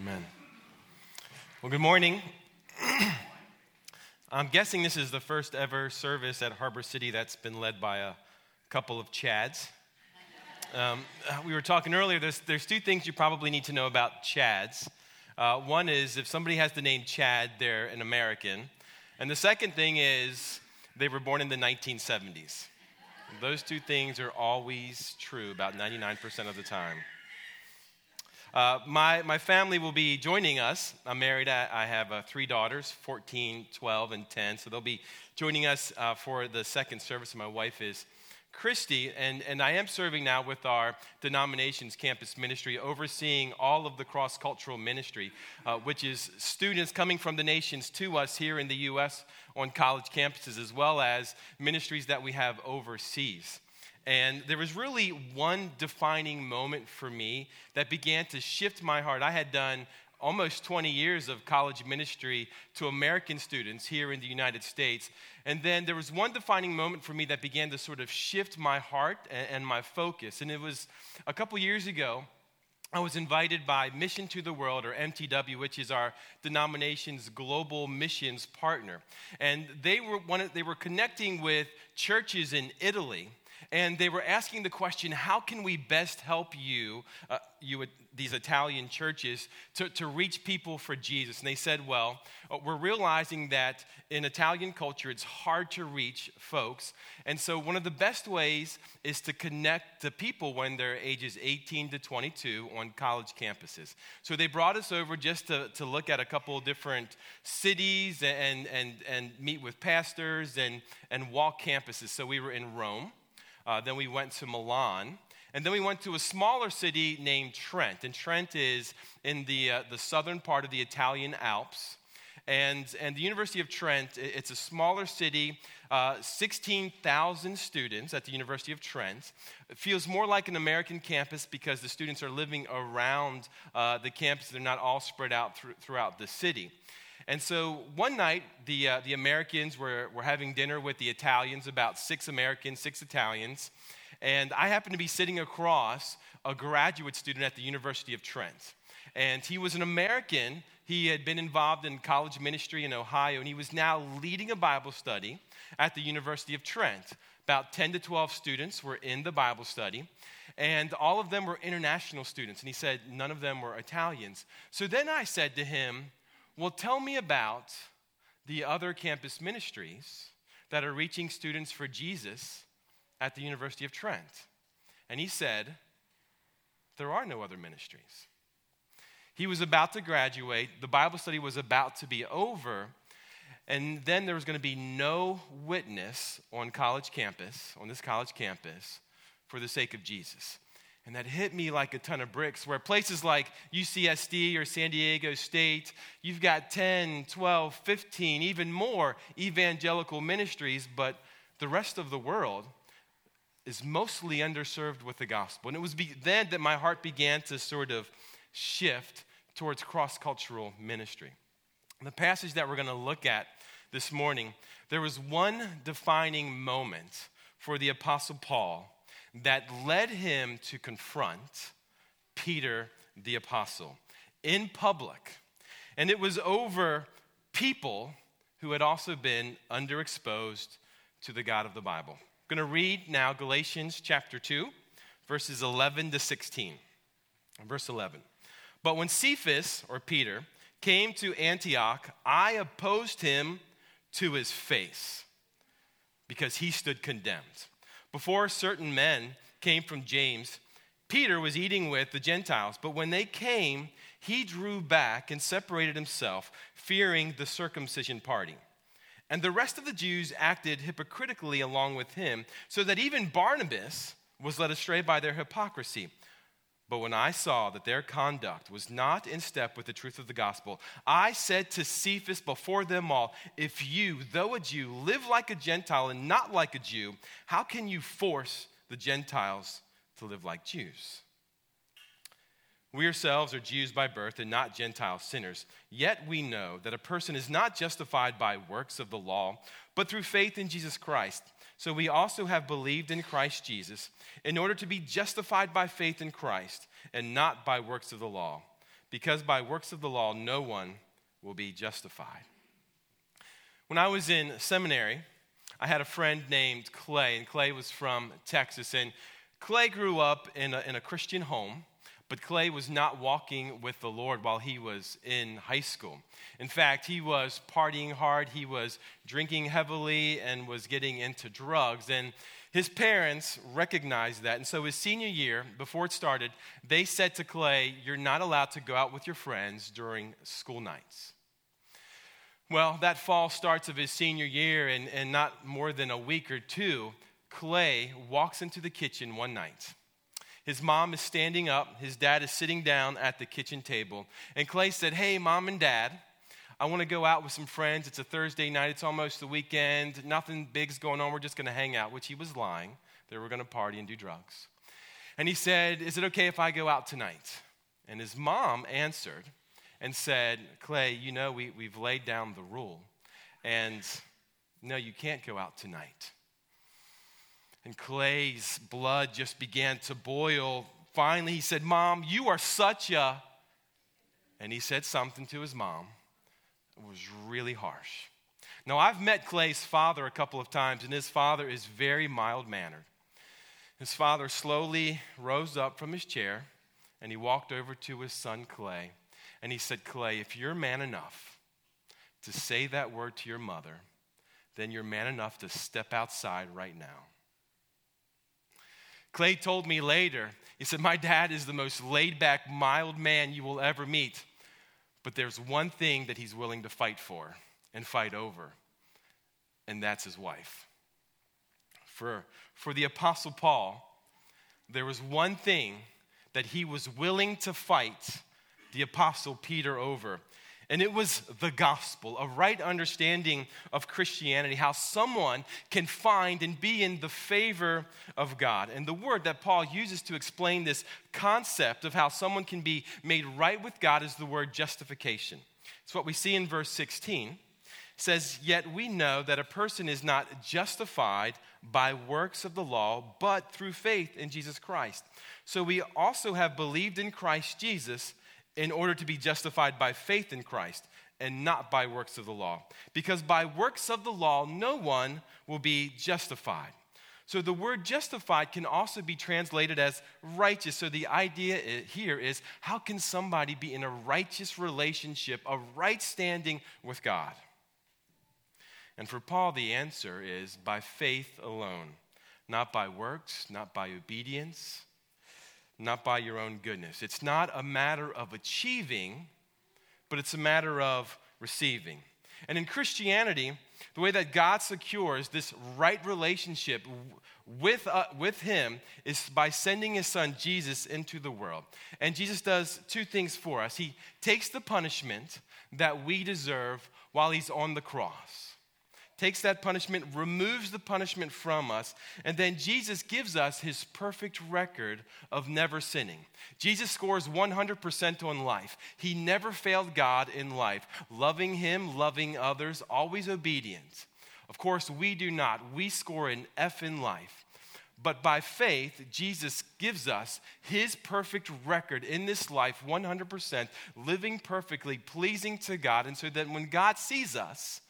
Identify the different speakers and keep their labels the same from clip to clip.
Speaker 1: Amen. Well, good morning. I'm guessing this is the first ever service at Harbor City that's been led by a couple of Chads. Um, we were talking earlier, there's, there's two things you probably need to know about Chads. Uh, one is if somebody has the name Chad, they're an American. And the second thing is they were born in the 1970s. Those two things are always true about 99% of the time. Uh, my, my family will be joining us. I'm married. I, I have uh, three daughters 14, 12, and 10. So they'll be joining us uh, for the second service. My wife is Christy, and, and I am serving now with our denomination's campus ministry, overseeing all of the cross cultural ministry, uh, which is students coming from the nations to us here in the U.S. on college campuses, as well as ministries that we have overseas. And there was really one defining moment for me that began to shift my heart. I had done almost 20 years of college ministry to American students here in the United States. And then there was one defining moment for me that began to sort of shift my heart and, my focus. And it was a couple years ago. I was invited by Mission to the World, or MTW, which is our denomination's global missions partner. And they were, one, they were connecting with churches in Italy and they were asking the question how can we best help you, uh, you these Italian churches, to, to reach people for Jesus? And they said, well, uh, we're realizing that in Italian culture, it's hard to reach folks. And so, one of the best ways is to connect to people when they're ages 18 to 22 on college campuses. So, they brought us over just to, to look at a couple of different cities and, and, and meet with pastors and, and walk campuses. So, we were in Rome. Uh, then we went to Milan. And then we went to a smaller city named Trent. And Trent is in the, uh, the southern part of the Italian Alps. And, and the University of Trent, it's a smaller city, uh, 16,000 students at the University of Trent. It feels more like an American campus because the students are living around uh, the campus. They're not all spread out th- throughout the city. And so one night, the, uh, the Americans were, were having dinner with the Italians, about six Americans, six Italians. And I happened to be sitting across a graduate student at the University of Trent. And he was an American. He had been involved in college ministry in Ohio, and he was now leading a Bible study at the University of Trent. About 10 to 12 students were in the Bible study, and all of them were international students. And he said none of them were Italians. So then I said to him, well, tell me about the other campus ministries that are reaching students for Jesus at the University of Trent. And he said, There are no other ministries. He was about to graduate, the Bible study was about to be over, and then there was going to be no witness on college campus, on this college campus, for the sake of Jesus. And that hit me like a ton of bricks, where places like UCSD or San Diego State, you've got 10, 12, 15, even more evangelical ministries, but the rest of the world is mostly underserved with the gospel. And it was then that my heart began to sort of shift towards cross cultural ministry. The passage that we're going to look at this morning, there was one defining moment for the Apostle Paul that led him to confront Peter the apostle in public. And it was over people who had also been underexposed to the God of the Bible. I'm going to read now Galatians chapter 2, verses 11 to 16. Verse 11. But when Cephas, or Peter, came to Antioch, I opposed him to his face because he stood condemned. Before certain men came from James, Peter was eating with the Gentiles, but when they came, he drew back and separated himself, fearing the circumcision party. And the rest of the Jews acted hypocritically along with him, so that even Barnabas was led astray by their hypocrisy. But when I saw that their conduct was not in step with the truth of the gospel, I said to Cephas before them all, If you, though a Jew, live like a Gentile and not like a Jew, how can you force the Gentiles to live like Jews? We ourselves are Jews by birth and not Gentile sinners. Yet we know that a person is not justified by works of the law, but through faith in Jesus Christ. So we also have believed in Christ Jesus in order to be justified by faith in Christ and not by works of the law. because by works of the law no one will be justified. When I was in seminary, I had a friend named Clay, and Clay was from Texas. And Clay grew up in a, in a Christian home, but Clay was not walking with the Lord while he was in high school. In fact, he was partying hard, he was drinking heavily, and was getting into drugs. And his parents recognized that. And so, his senior year, before it started, they said to Clay, You're not allowed to go out with your friends during school nights. Well, that fall starts of his senior year, and, and not more than a week or two, Clay walks into the kitchen one night. His mom is standing up, his dad is sitting down at the kitchen table, and Clay said, Hey, mom and dad, I want to go out with some friends. It's a Thursday night, it's almost the weekend, nothing big's going on, we're just going to hang out, which he was lying. They were going to party and do drugs. And he said, Is it okay if I go out tonight? And his mom answered, and said, Clay, you know, we, we've laid down the rule, and no, you can't go out tonight. And Clay's blood just began to boil. Finally, he said, Mom, you are such a. And he said something to his mom. It was really harsh. Now, I've met Clay's father a couple of times, and his father is very mild mannered. His father slowly rose up from his chair and he walked over to his son Clay and he said, Clay, if you're man enough to say that word to your mother, then you're man enough to step outside right now. Clay told me later, he said, My dad is the most laid back, mild man you will ever meet. But there's one thing that he's willing to fight for and fight over, and that's his wife. For, for the Apostle Paul, there was one thing that he was willing to fight the Apostle Peter over. And it was the gospel, a right understanding of Christianity, how someone can find and be in the favor of God. And the word that Paul uses to explain this concept of how someone can be made right with God is the word justification. It's what we see in verse 16. It says, Yet we know that a person is not justified by works of the law, but through faith in Jesus Christ. So we also have believed in Christ Jesus in order to be justified by faith in Christ and not by works of the law. Because by works of the law, no one will be justified. So the word justified can also be translated as righteous. So the idea here is how can somebody be in a righteous relationship, a right standing with God? And for Paul, the answer is by faith alone, not by works, not by obedience, not by your own goodness. It's not a matter of achieving, but it's a matter of receiving. And in Christianity, the way that God secures this right relationship with, uh, with Him is by sending His Son Jesus into the world. And Jesus does two things for us He takes the punishment that we deserve while He's on the cross takes that punishment, removes the punishment from us, and then Jesus gives us his perfect record of never sinning. Jesus scores 100% on life. He never failed God in life, loving him, loving others, always obedient. Of course, we do not. We score an F in life. But by faith, Jesus gives us his perfect record in this life, 100%, living perfectly, pleasing to God. And so that when God sees us,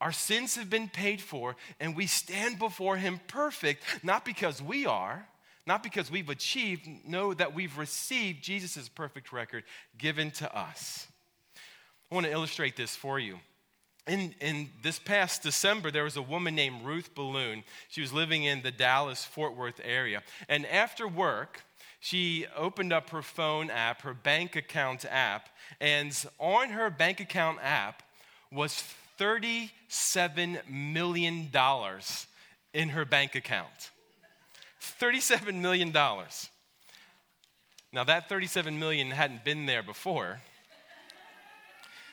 Speaker 1: our sins have been paid for, and we stand before Him perfect, not because we are, not because we've achieved, know that we've received Jesus' perfect record given to us. I want to illustrate this for you. In, in this past December, there was a woman named Ruth Balloon. She was living in the Dallas Fort Worth area. And after work, she opened up her phone app, her bank account app, and on her bank account app was $37 million in her bank account. $37 million. Now, that 37 million hadn't been there before.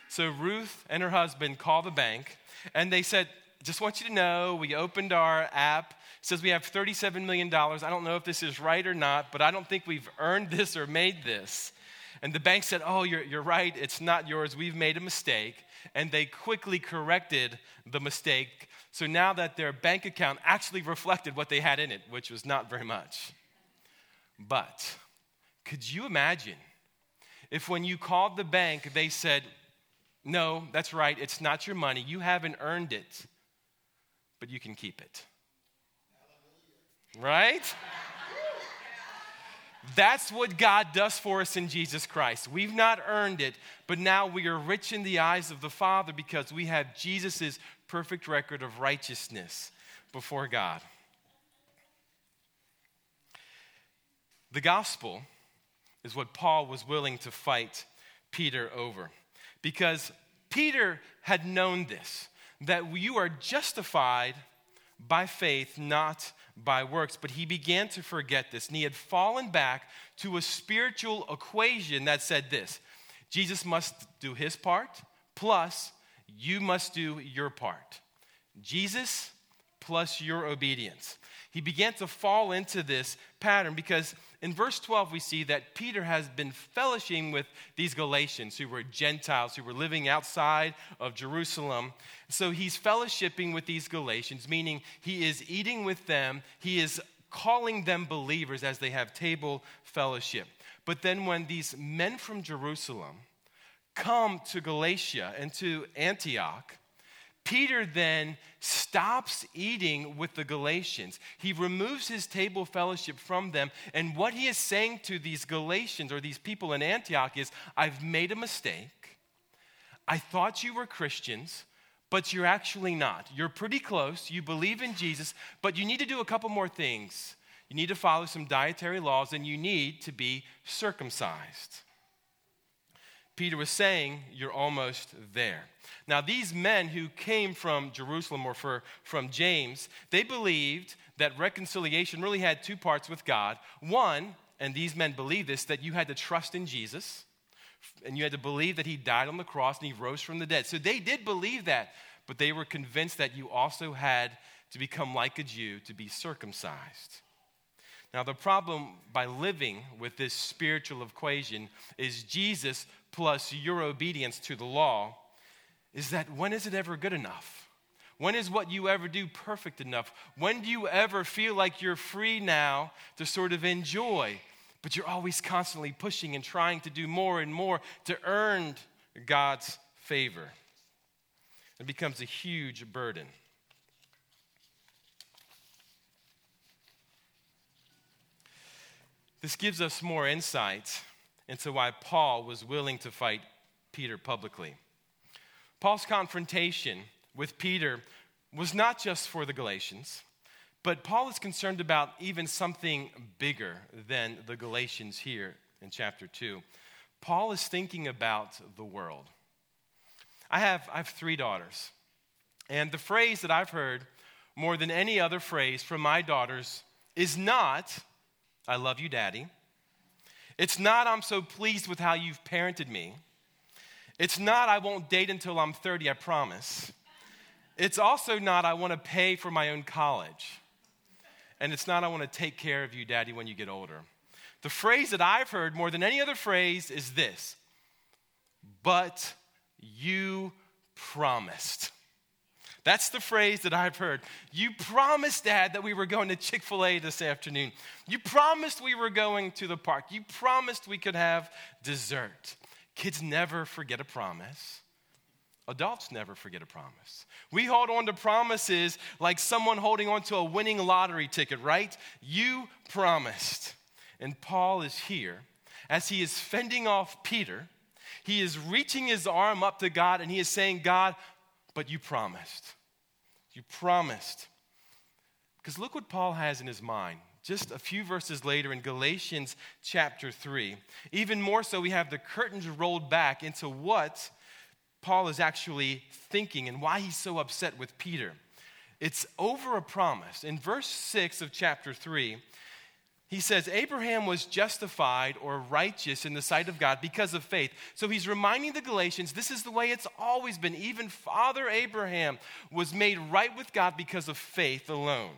Speaker 1: So Ruth and her husband call the bank and they said, just want you to know, we opened our app. It says we have $37 million. I don't know if this is right or not, but I don't think we've earned this or made this. And the bank said, Oh, you're, you're right. It's not yours. We've made a mistake and they quickly corrected the mistake. So now that their bank account actually reflected what they had in it, which was not very much. But could you imagine if when you called the bank, they said, No, that's right, it's not your money, you haven't earned it, but you can keep it? Right? That's what God does for us in Jesus Christ. We've not earned it, but now we are rich in the eyes of the Father because we have Jesus' perfect record of righteousness before God. The gospel is what Paul was willing to fight Peter over because Peter had known this that you are justified by faith, not by works. But he began to forget this, and he had fallen back to a spiritual equation that said this Jesus must do his part, plus you must do your part. Jesus plus your obedience. He began to fall into this pattern because in verse 12 we see that Peter has been fellowshipping with these Galatians who were Gentiles, who were living outside of Jerusalem. So he's fellowshipping with these Galatians, meaning he is eating with them, he is calling them believers as they have table fellowship. But then when these men from Jerusalem come to Galatia and to Antioch, Peter then stops eating with the Galatians. He removes his table fellowship from them. And what he is saying to these Galatians or these people in Antioch is I've made a mistake. I thought you were Christians, but you're actually not. You're pretty close. You believe in Jesus, but you need to do a couple more things. You need to follow some dietary laws, and you need to be circumcised. Peter was saying, You're almost there. Now, these men who came from Jerusalem or for, from James, they believed that reconciliation really had two parts with God. One, and these men believed this, that you had to trust in Jesus and you had to believe that he died on the cross and he rose from the dead. So they did believe that, but they were convinced that you also had to become like a Jew to be circumcised. Now, the problem by living with this spiritual equation is Jesus plus your obedience to the law is that when is it ever good enough? When is what you ever do perfect enough? When do you ever feel like you're free now to sort of enjoy? But you're always constantly pushing and trying to do more and more to earn God's favor. It becomes a huge burden. This gives us more insight into why Paul was willing to fight Peter publicly. Paul's confrontation with Peter was not just for the Galatians, but Paul is concerned about even something bigger than the Galatians here in chapter 2. Paul is thinking about the world. I have, I have three daughters, and the phrase that I've heard more than any other phrase from my daughters is not, I love you, daddy. It's not, I'm so pleased with how you've parented me. It's not, I won't date until I'm 30, I promise. It's also not, I want to pay for my own college. And it's not, I want to take care of you, daddy, when you get older. The phrase that I've heard more than any other phrase is this but you promised. That's the phrase that I've heard. You promised, Dad, that we were going to Chick fil A this afternoon. You promised we were going to the park. You promised we could have dessert. Kids never forget a promise. Adults never forget a promise. We hold on to promises like someone holding on to a winning lottery ticket, right? You promised. And Paul is here as he is fending off Peter. He is reaching his arm up to God and he is saying, God, but you promised. You promised. Because look what Paul has in his mind. Just a few verses later in Galatians chapter 3. Even more so, we have the curtains rolled back into what Paul is actually thinking and why he's so upset with Peter. It's over a promise. In verse 6 of chapter 3, he says, Abraham was justified or righteous in the sight of God because of faith. So he's reminding the Galatians this is the way it's always been. Even Father Abraham was made right with God because of faith alone.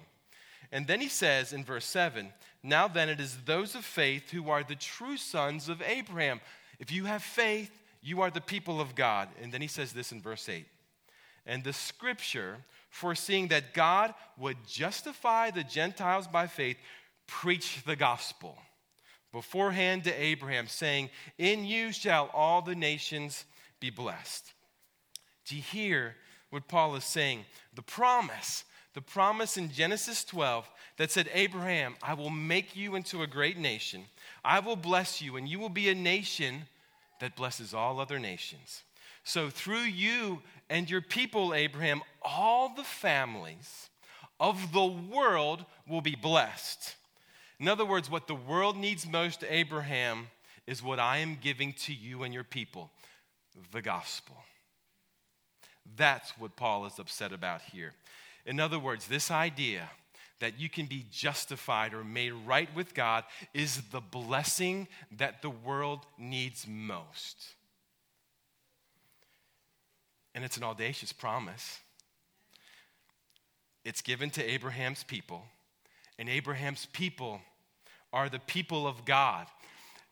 Speaker 1: And then he says in verse 7 Now then, it is those of faith who are the true sons of Abraham. If you have faith, you are the people of God. And then he says this in verse 8 And the scripture, foreseeing that God would justify the Gentiles by faith, preach the gospel. beforehand to Abraham, saying, In you shall all the nations be blessed. Do you hear what Paul is saying? The promise, the promise in Genesis 12 that said, Abraham, I will make you into a great nation. I will bless you, and you will be a nation that blesses all other nations. So, through you and your people, Abraham, all the families of the world will be blessed. In other words, what the world needs most, Abraham, is what I am giving to you and your people the gospel. That's what Paul is upset about here. In other words, this idea that you can be justified or made right with God is the blessing that the world needs most. And it's an audacious promise. It's given to Abraham's people, and Abraham's people are the people of God.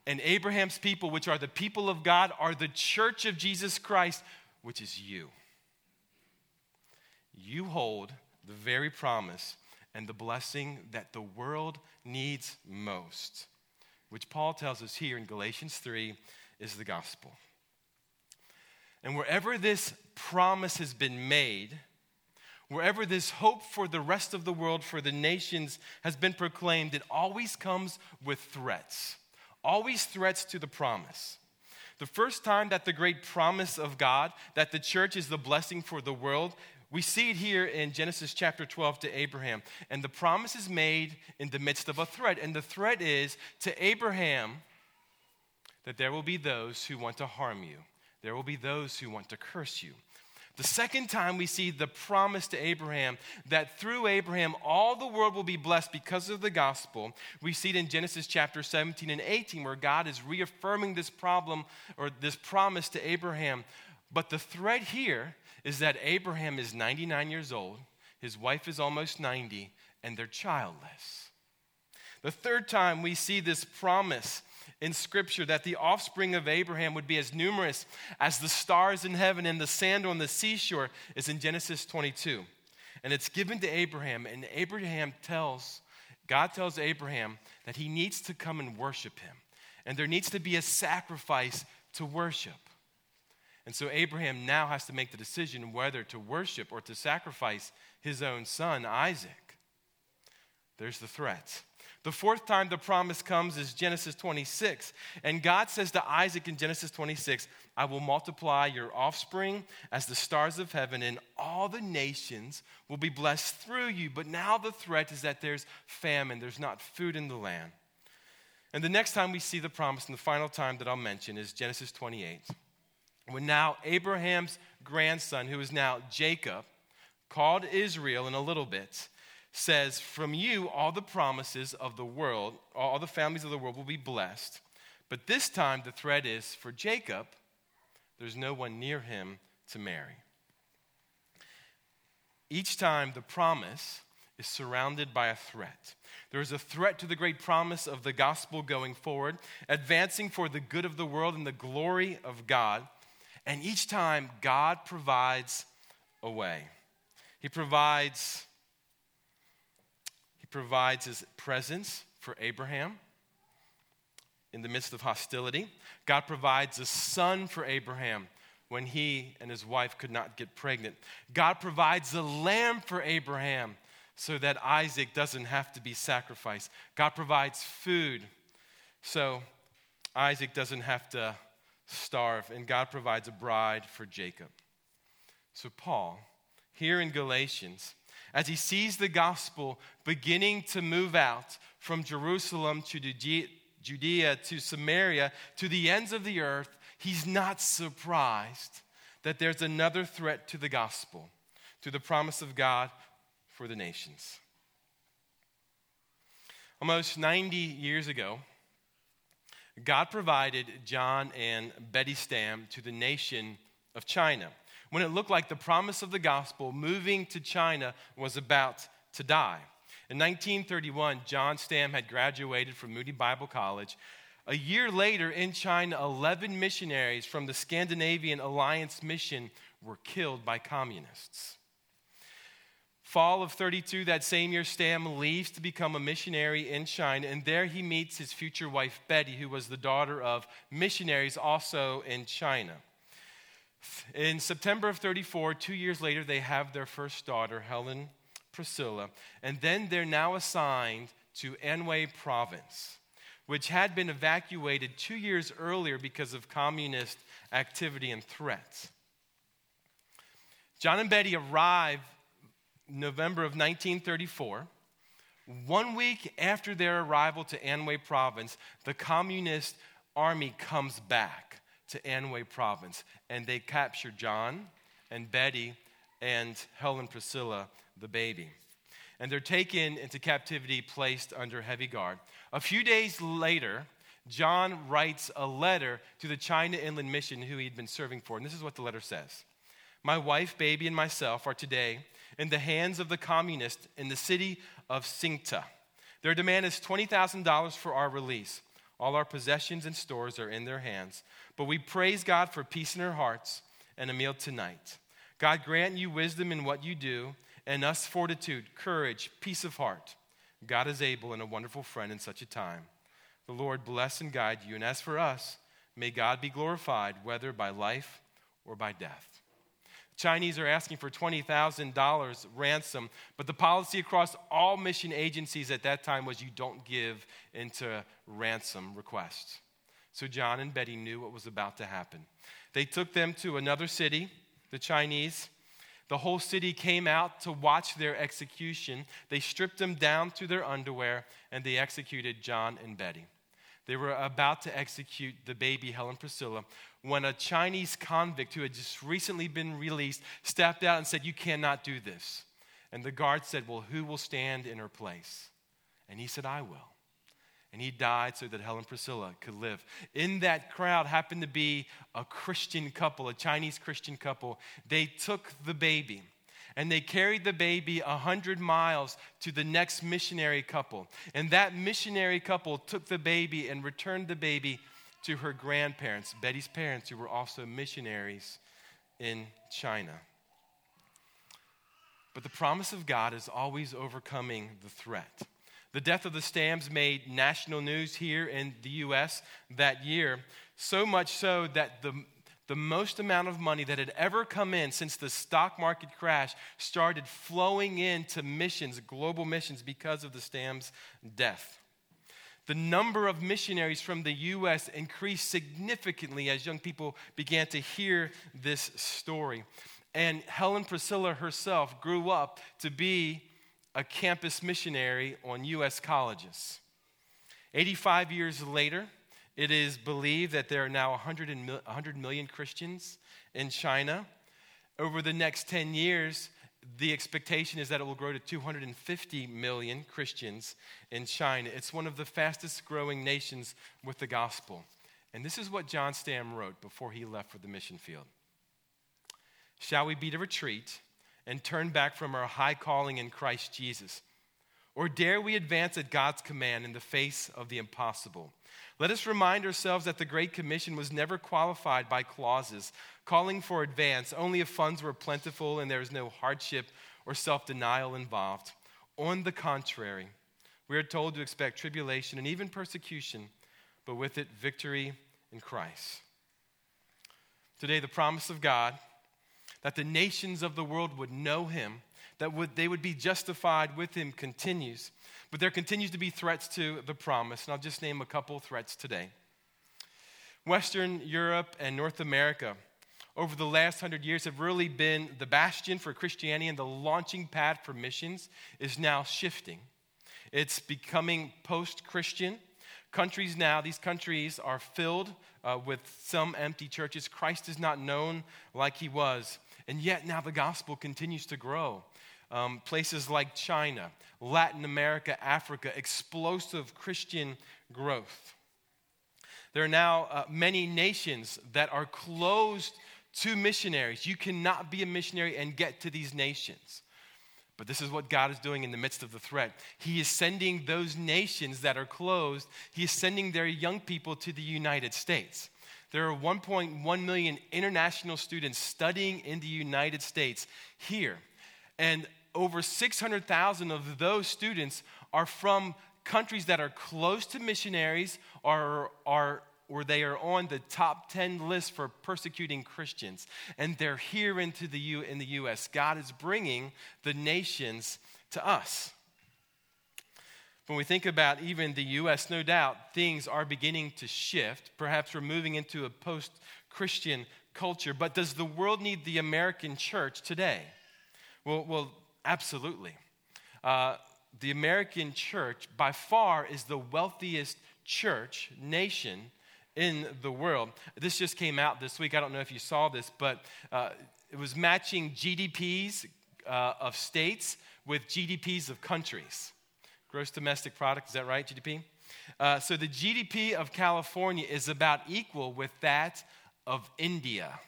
Speaker 1: And Abraham's people, which are the people of God, are the church of Jesus Christ, which is you. You hold the very promise and the blessing that the world needs most, which Paul tells us here in Galatians 3 is the gospel. And wherever this promise has been made, wherever this hope for the rest of the world, for the nations, has been proclaimed, it always comes with threats, always threats to the promise. The first time that the great promise of God, that the church is the blessing for the world, we see it here in Genesis chapter 12 to Abraham. And the promise is made in the midst of a threat. And the threat is to Abraham that there will be those who want to harm you, there will be those who want to curse you. The second time we see the promise to Abraham that through Abraham all the world will be blessed because of the gospel, we see it in Genesis chapter 17 and 18 where God is reaffirming this problem or this promise to Abraham. But the threat here is that Abraham is 99 years old, his wife is almost 90, and they're childless. The third time we see this promise in Scripture that the offspring of Abraham would be as numerous as the stars in heaven and the sand on the seashore is in Genesis 22. And it's given to Abraham, and Abraham tells, God tells Abraham that he needs to come and worship him. And there needs to be a sacrifice to worship. And so Abraham now has to make the decision whether to worship or to sacrifice his own son, Isaac. There's the threat. The fourth time the promise comes is Genesis 26. And God says to Isaac in Genesis 26, I will multiply your offspring as the stars of heaven, and all the nations will be blessed through you. But now the threat is that there's famine, there's not food in the land. And the next time we see the promise, and the final time that I'll mention, is Genesis 28. When now Abraham's grandson, who is now Jacob, called Israel in a little bit, says, From you, all the promises of the world, all the families of the world will be blessed. But this time, the threat is for Jacob, there's no one near him to marry. Each time, the promise is surrounded by a threat. There is a threat to the great promise of the gospel going forward, advancing for the good of the world and the glory of God. And each time, God provides a way. He provides provides his presence for Abraham in the midst of hostility. God provides a son for Abraham when he and his wife could not get pregnant. God provides a lamb for Abraham so that Isaac doesn't have to be sacrificed. God provides food so Isaac doesn't have to starve. And God provides a bride for Jacob. So, Paul, here in Galatians, as he sees the gospel beginning to move out from Jerusalem to Judea to Samaria to the ends of the earth, he's not surprised that there's another threat to the gospel, to the promise of God for the nations. Almost 90 years ago, God provided John and Betty Stam to the nation of China when it looked like the promise of the gospel moving to China was about to die. In 1931, John Stam had graduated from Moody Bible College. A year later, in China, 11 missionaries from the Scandinavian Alliance Mission were killed by communists. Fall of 32, that same year, Stam leaves to become a missionary in China, and there he meets his future wife, Betty, who was the daughter of missionaries also in China. In September of 34, two years later, they have their first daughter, Helen Priscilla, and then they're now assigned to Anhui province, which had been evacuated two years earlier because of communist activity and threats. John and Betty arrive November of 1934. One week after their arrival to Anhui province, the communist army comes back to Anhui province and they capture John and Betty and Helen Priscilla, the baby. And they're taken into captivity, placed under heavy guard. A few days later, John writes a letter to the China Inland Mission who he'd been serving for. And this is what the letter says My wife, baby, and myself are today in the hands of the communists in the city of Tsingteh. Their demand is $20,000 for our release. All our possessions and stores are in their hands. But we praise God for peace in our hearts and a meal tonight. God grant you wisdom in what you do, and us fortitude, courage, peace of heart. God is able and a wonderful friend in such a time. The Lord bless and guide you. And as for us, may God be glorified, whether by life or by death. Chinese are asking for $20,000 ransom, but the policy across all mission agencies at that time was you don't give into ransom requests. So John and Betty knew what was about to happen. They took them to another city, the Chinese. The whole city came out to watch their execution. They stripped them down to their underwear and they executed John and Betty. They were about to execute the baby, Helen Priscilla, when a Chinese convict who had just recently been released stepped out and said, You cannot do this. And the guard said, Well, who will stand in her place? And he said, I will. And he died so that Helen Priscilla could live. In that crowd happened to be a Christian couple, a Chinese Christian couple. They took the baby and they carried the baby 100 miles to the next missionary couple. And that missionary couple took the baby and returned the baby to her grandparents, Betty's parents, who were also missionaries in China. But the promise of God is always overcoming the threat. The death of the Stams made national news here in the U.S. that year, so much so that the the most amount of money that had ever come in since the stock market crash started flowing into missions, global missions, because of the Stam's death. The number of missionaries from the U.S. increased significantly as young people began to hear this story. And Helen Priscilla herself grew up to be a campus missionary on U.S. colleges. 85 years later, it is believed that there are now 100, 100 million Christians in China. Over the next 10 years, the expectation is that it will grow to 250 million Christians in China. It's one of the fastest growing nations with the gospel. And this is what John Stam wrote before he left for the mission field Shall we beat a retreat and turn back from our high calling in Christ Jesus? Or dare we advance at God's command in the face of the impossible? Let us remind ourselves that the Great Commission was never qualified by clauses calling for advance only if funds were plentiful and there was no hardship or self denial involved. On the contrary, we are told to expect tribulation and even persecution, but with it, victory in Christ. Today, the promise of God that the nations of the world would know him, that would, they would be justified with him, continues. But there continues to be threats to the promise, and I'll just name a couple threats today. Western Europe and North America over the last hundred years have really been the bastion for Christianity, and the launching pad for missions is now shifting. It's becoming post Christian. Countries now, these countries are filled uh, with some empty churches. Christ is not known like he was. And yet now the gospel continues to grow um, places like China, Latin America, Africa, explosive Christian growth. There are now uh, many nations that are closed to missionaries. You cannot be a missionary and get to these nations. But this is what God is doing in the midst of the threat. He is sending those nations that are closed, He is sending their young people to the United States. There are 1.1 million international students studying in the United States here. And over 600,000 of those students are from countries that are close to missionaries or are or they are on the top 10 list for persecuting Christians. And they're here into the U, in the U.S. God is bringing the nations to us. When we think about even the U.S., no doubt things are beginning to shift. Perhaps we're moving into a post Christian culture. But does the world need the American church today? Well, well absolutely. Uh, the American church, by far, is the wealthiest church nation in the world. This just came out this week. I don't know if you saw this, but uh, it was matching GDPs uh, of states with GDPs of countries. Gross domestic product, is that right, GDP? Uh, so the GDP of California is about equal with that of India.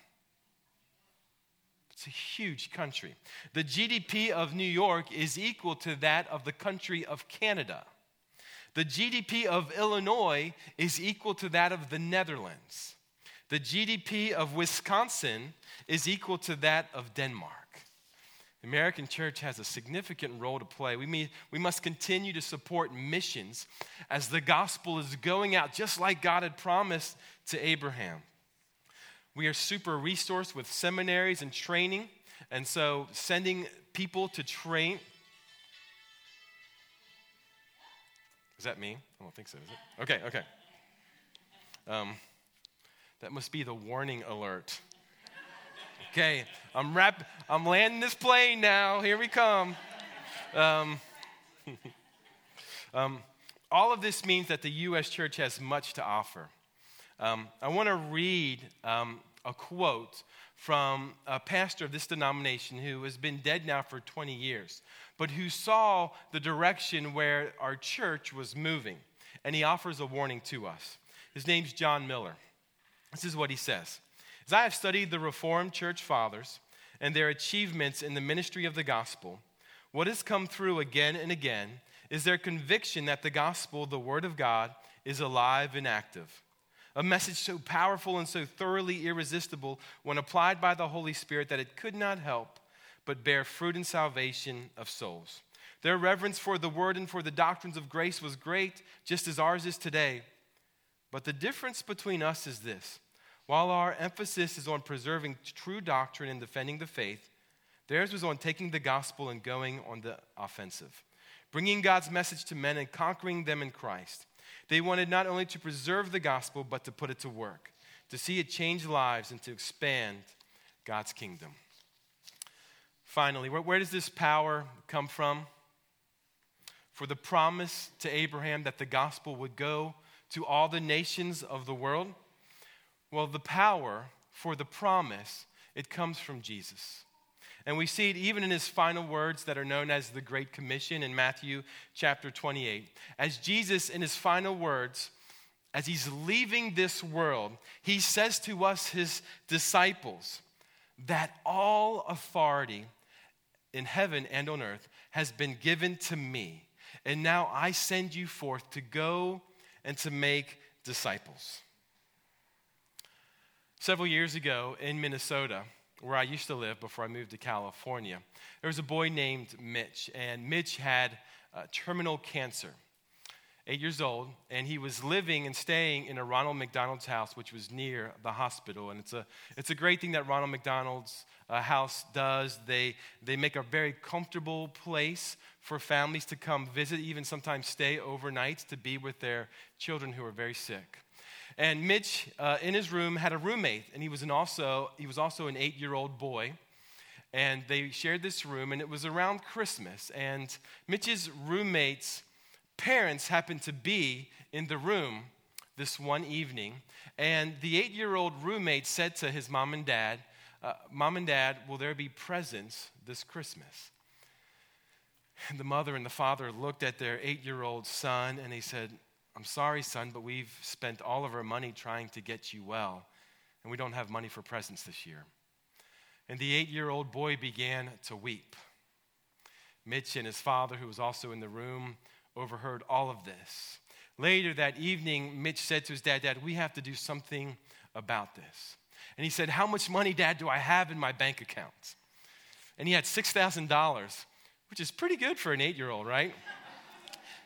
Speaker 1: It's a huge country. The GDP of New York is equal to that of the country of Canada. The GDP of Illinois is equal to that of the Netherlands. The GDP of Wisconsin is equal to that of Denmark. The American church has a significant role to play. We, may, we must continue to support missions as the gospel is going out, just like God had promised to Abraham. We are super resourced with seminaries and training, and so sending people to train. Is that me? I don't think so, is it? Okay, okay. Um, that must be the warning alert. Okay, I'm wrap- I'm landing this plane now. Here we come. Um, um, all of this means that the U.S. church has much to offer. Um, I want to read um, a quote from a pastor of this denomination who has been dead now for 20 years, but who saw the direction where our church was moving. And he offers a warning to us. His name's John Miller. This is what he says As I have studied the Reformed Church fathers and their achievements in the ministry of the gospel, what has come through again and again is their conviction that the gospel, the word of God, is alive and active a message so powerful and so thoroughly irresistible when applied by the Holy Spirit that it could not help but bear fruit in salvation of souls. Their reverence for the word and for the doctrines of grace was great, just as ours is today. But the difference between us is this while our emphasis is on preserving true doctrine and defending the faith, theirs was on taking the gospel and going on the offensive, bringing God's message to men and conquering them in Christ. They wanted not only to preserve the gospel, but to put it to work, to see it change lives and to expand God's kingdom. Finally, where, where does this power come from? For the promise to Abraham that the gospel would go to all the nations of the world? Well, the power for the promise, it comes from Jesus. And we see it even in his final words that are known as the Great Commission in Matthew chapter 28. As Jesus, in his final words, as he's leaving this world, he says to us, his disciples, that all authority in heaven and on earth has been given to me. And now I send you forth to go and to make disciples. Several years ago in Minnesota, where I used to live before I moved to California, there was a boy named Mitch, and Mitch had uh, terminal cancer, eight years old, and he was living and staying in a Ronald McDonald's house, which was near the hospital. And it's a, it's a great thing that Ronald McDonald's uh, house does. They, they make a very comfortable place for families to come visit, even sometimes stay overnight to be with their children who are very sick. And Mitch, uh, in his room, had a roommate, and he was, an also, he was also an eight year old boy. And they shared this room, and it was around Christmas. And Mitch's roommate's parents happened to be in the room this one evening. And the eight year old roommate said to his mom and dad, uh, Mom and dad, will there be presents this Christmas? And the mother and the father looked at their eight year old son and they said, I'm sorry, son, but we've spent all of our money trying to get you well, and we don't have money for presents this year. And the eight year old boy began to weep. Mitch and his father, who was also in the room, overheard all of this. Later that evening, Mitch said to his dad, Dad, we have to do something about this. And he said, How much money, Dad, do I have in my bank account? And he had $6,000 which is pretty good for an eight year old, right?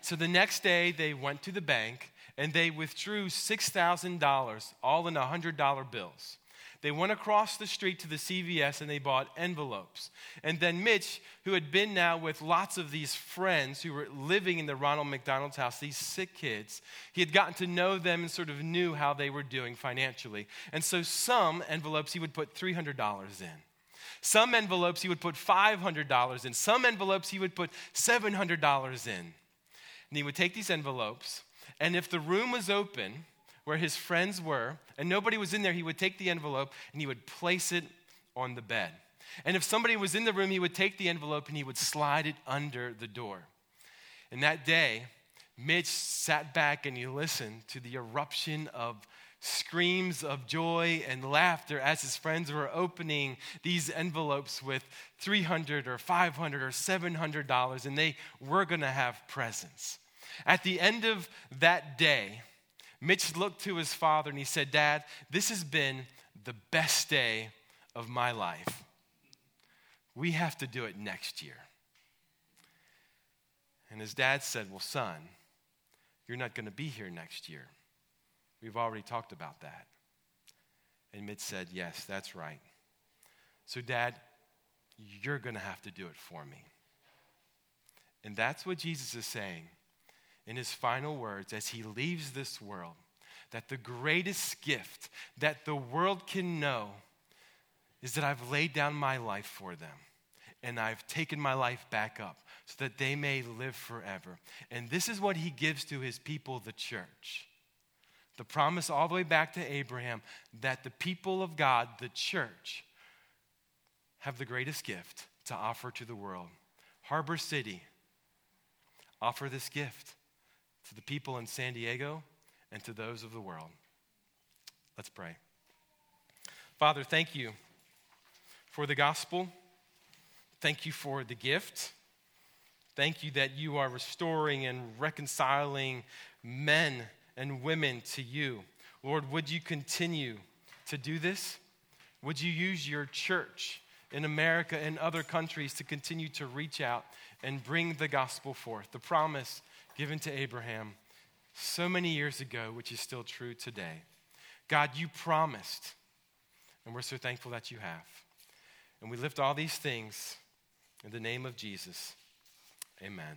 Speaker 1: So the next day, they went to the bank and they withdrew $6,000, all in $100 bills. They went across the street to the CVS and they bought envelopes. And then Mitch, who had been now with lots of these friends who were living in the Ronald McDonald's house, these sick kids, he had gotten to know them and sort of knew how they were doing financially. And so some envelopes he would put $300 in. Some envelopes he would put $500 in. Some envelopes he would put $700 in. And he would take these envelopes, and if the room was open, where his friends were, and nobody was in there, he would take the envelope and he would place it on the bed. And if somebody was in the room, he would take the envelope and he would slide it under the door. And that day, Mitch sat back and he listened to the eruption of screams of joy and laughter as his friends were opening these envelopes with 300 or 500 or 700 dollars and they were going to have presents. At the end of that day, Mitch looked to his father and he said, Dad, this has been the best day of my life. We have to do it next year. And his dad said, Well, son, you're not going to be here next year. We've already talked about that. And Mitch said, Yes, that's right. So, Dad, you're going to have to do it for me. And that's what Jesus is saying in his final words as he leaves this world that the greatest gift that the world can know is that I've laid down my life for them and I've taken my life back up so that they may live forever. And this is what he gives to his people, the church. The promise all the way back to Abraham that the people of God, the church, have the greatest gift to offer to the world. Harbor City, offer this gift to the people in San Diego and to those of the world. Let's pray. Father, thank you for the gospel. Thank you for the gift. Thank you that you are restoring and reconciling men and women to you. Lord, would you continue to do this? Would you use your church in America and other countries to continue to reach out and bring the gospel forth? The promise given to Abraham so many years ago, which is still true today. God, you promised, and we're so thankful that you have. And we lift all these things in the name of Jesus. Amen.